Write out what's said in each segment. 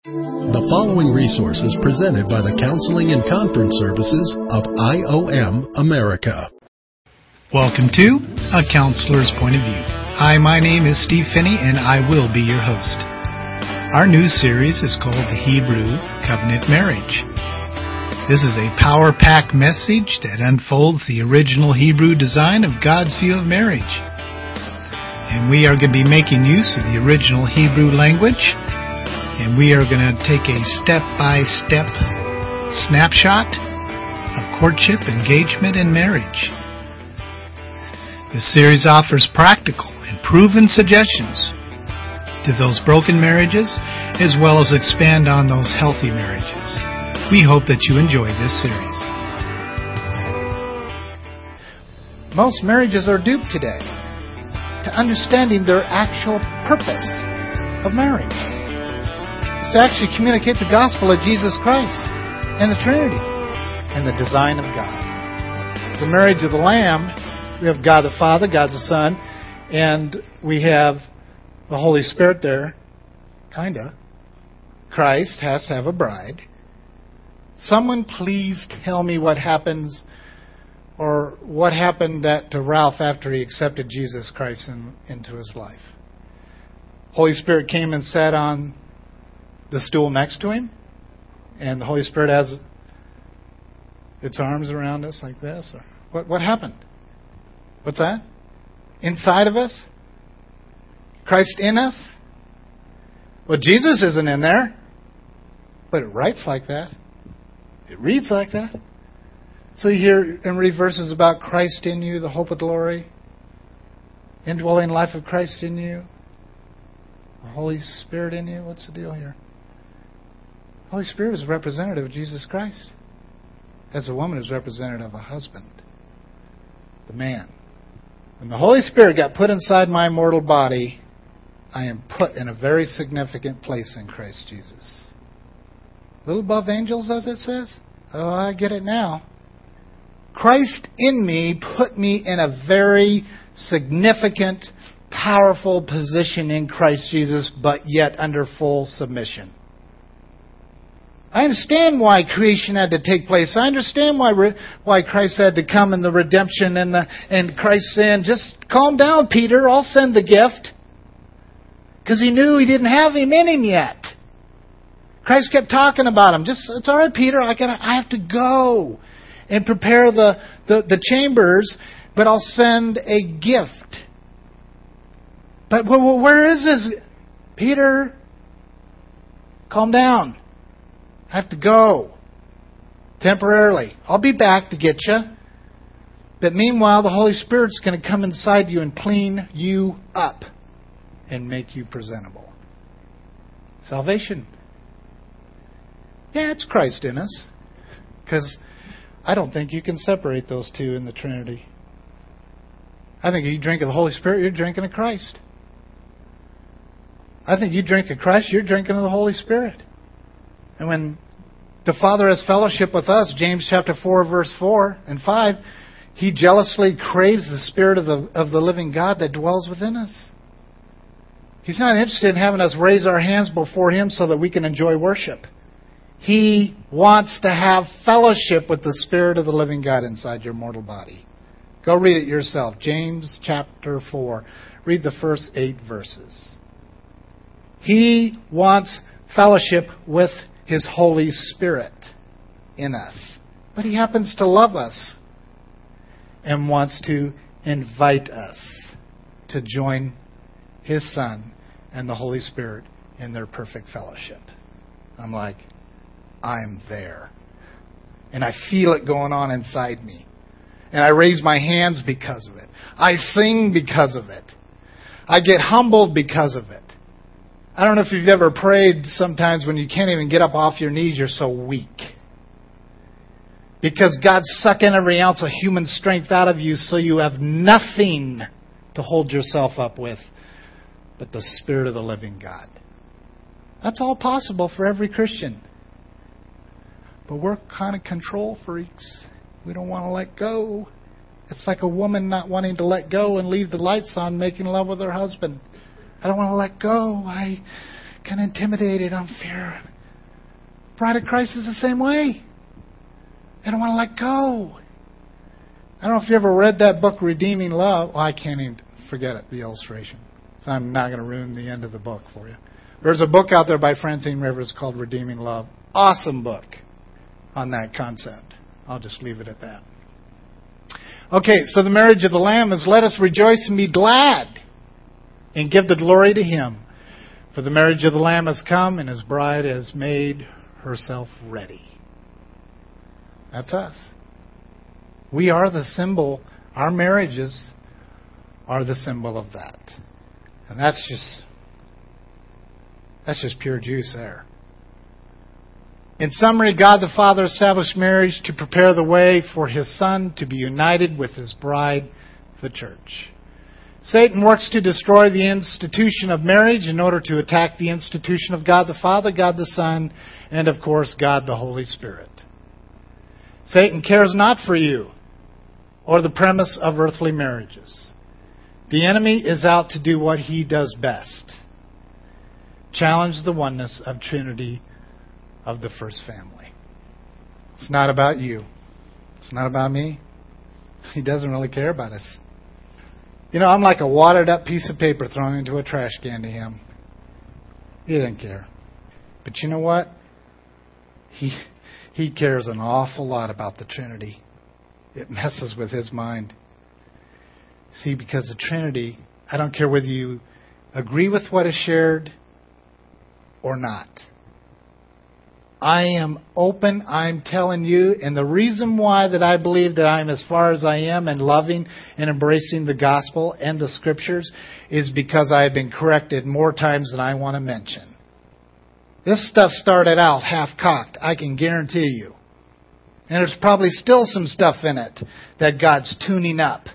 The following resource is presented by the Counseling and Conference Services of IOM America. Welcome to A Counselor's Point of View. Hi, my name is Steve Phinney, and I will be your host. Our new series is called The Hebrew Covenant Marriage. This is a power packed message that unfolds the original Hebrew design of God's view of marriage. And we are going to be making use of the original Hebrew language and we are going to take a step by step snapshot of courtship, engagement, and marriage. This series offers practical and proven suggestions to those broken marriages as well as expand on those healthy marriages. We hope that you enjoy this series. Most marriages are duped today to understanding their actual purpose of marriage to actually communicate the gospel of Jesus Christ and the Trinity and the design of God. The marriage of the Lamb, we have God the Father, God the Son, and we have the Holy Spirit there, kinda. Christ has to have a bride. Someone please tell me what happens or what happened to Ralph after he accepted Jesus Christ in, into his life. Holy Spirit came and sat on the stool next to him, and the Holy Spirit has its arms around us like this? Or what, what happened? What's that? Inside of us? Christ in us? Well, Jesus isn't in there, but it writes like that. It reads like that. So you hear and read verses about Christ in you, the hope of glory, indwelling life of Christ in you, the Holy Spirit in you. What's the deal here? Holy Spirit is representative of Jesus Christ. As a woman is representative of a husband, the man. When the Holy Spirit got put inside my mortal body, I am put in a very significant place in Christ Jesus. A little above angels, as it says? Oh, I get it now. Christ in me put me in a very significant, powerful position in Christ Jesus, but yet under full submission. I understand why creation had to take place. I understand why why Christ had to come and the redemption and the and Christ saying, "Just calm down, Peter. I'll send the gift." Because he knew he didn't have him in him yet. Christ kept talking about him. Just it's all right, Peter. I got I have to go and prepare the, the, the chambers, but I'll send a gift. But where is this, Peter? Calm down. I have to go temporarily. I'll be back to get you. But meanwhile, the Holy Spirit's going to come inside you and clean you up and make you presentable. Salvation. Yeah, it's Christ in us. Because I don't think you can separate those two in the Trinity. I think if you drink of the Holy Spirit, you're drinking of Christ. I think you drink of Christ, you're drinking of the Holy Spirit. And when the Father has fellowship with us, James chapter 4, verse 4 and 5, He jealously craves the Spirit of the, of the living God that dwells within us. He's not interested in having us raise our hands before Him so that we can enjoy worship. He wants to have fellowship with the Spirit of the living God inside your mortal body. Go read it yourself. James chapter 4. Read the first eight verses. He wants fellowship with his Holy Spirit in us. But He happens to love us and wants to invite us to join His Son and the Holy Spirit in their perfect fellowship. I'm like, I'm there. And I feel it going on inside me. And I raise my hands because of it. I sing because of it. I get humbled because of it. I don't know if you've ever prayed sometimes when you can't even get up off your knees, you're so weak. Because God's sucking every ounce of human strength out of you so you have nothing to hold yourself up with but the Spirit of the living God. That's all possible for every Christian. But we're kind of control freaks. We don't want to let go. It's like a woman not wanting to let go and leave the lights on making love with her husband. I don't want to let go. I of intimidated. I'm fear. Bride of Christ is the same way. I don't want to let go. I don't know if you ever read that book, Redeeming Love. Well, I can't even forget it, the illustration. So I'm not going to ruin the end of the book for you. There's a book out there by Francine Rivers called Redeeming Love. Awesome book on that concept. I'll just leave it at that. Okay, so the marriage of the Lamb is let us rejoice and be glad and give the glory to Him. For the marriage of the Lamb has come and His bride has made herself ready. That's us. We are the symbol, our marriages are the symbol of that. And that's just that's just pure juice there. In summary, God the Father established marriage to prepare the way for his Son to be united with his bride, the church. Satan works to destroy the institution of marriage in order to attack the institution of God the Father, God the Son, and of course, God the Holy Spirit. Satan cares not for you or the premise of earthly marriages. The enemy is out to do what he does best challenge the oneness of Trinity of the first family. It's not about you. It's not about me. He doesn't really care about us. You know, I'm like a watered up piece of paper thrown into a trash can to him. He didn't care. But you know what? He he cares an awful lot about the Trinity. It messes with his mind. See, because the Trinity, I don't care whether you agree with what is shared or not. I am open, I'm telling you, and the reason why that I believe that I'm as far as I am and loving and embracing the gospel and the scriptures is because I have been corrected more times than I want to mention. This stuff started out half cocked, I can guarantee you. And there's probably still some stuff in it that God's tuning up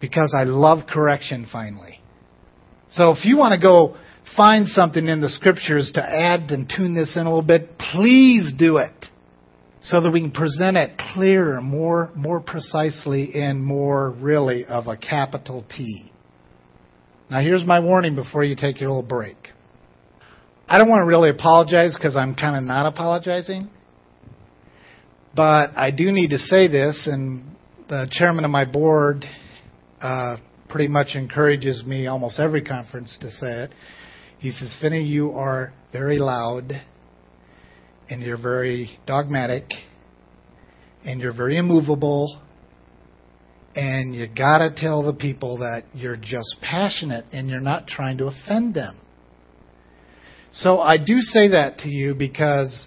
because I love correction finally. So if you want to go find something in the scriptures to add and tune this in a little bit, please do it so that we can present it clearer, more, more precisely, and more really of a capital T. Now, here's my warning before you take your little break. I don't want to really apologize because I'm kind of not apologizing. But I do need to say this, and the chairman of my board uh, pretty much encourages me almost every conference to say it. He says, Phinney, you are very loud and you're very dogmatic and you're very immovable and you got to tell the people that you're just passionate and you're not trying to offend them. So I do say that to you because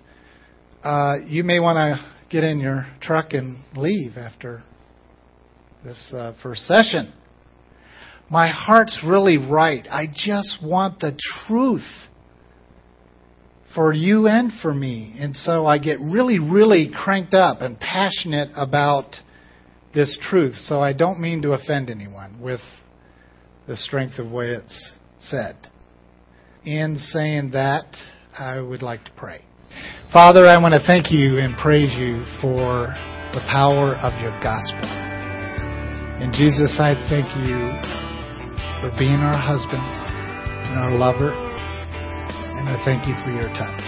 uh, you may want to get in your truck and leave after this uh, first session my heart's really right. I just want the truth for you and for me. And so I get really, really cranked up and passionate about this truth. So I don't mean to offend anyone with the strength of way it's said. In saying that, I would like to pray. Father, I want to thank you and praise you for the power of your gospel. And Jesus, I thank you for being our husband and our lover. And I thank you for your touch.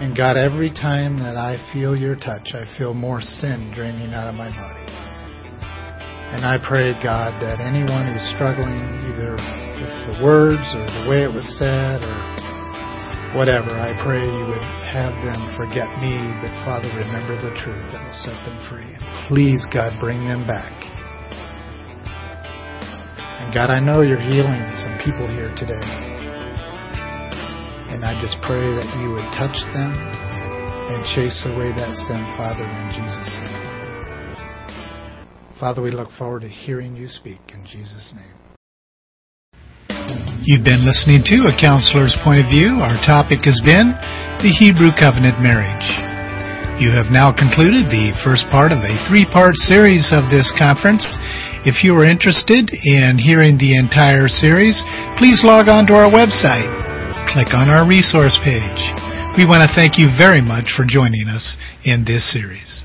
And God, every time that I feel your touch, I feel more sin draining out of my body. And I pray, God, that anyone who's struggling either with the words or the way it was said or whatever, I pray you would have them forget me, but Father, remember the truth that will set them free. Please, God, bring them back and God, I know you're healing some people here today. And I just pray that you would touch them and chase away that sin, Father, in Jesus' name. Father, we look forward to hearing you speak in Jesus' name. You've been listening to A Counselor's Point of View. Our topic has been the Hebrew Covenant Marriage. You have now concluded the first part of a three part series of this conference. If you are interested in hearing the entire series, please log on to our website. Click on our resource page. We want to thank you very much for joining us in this series.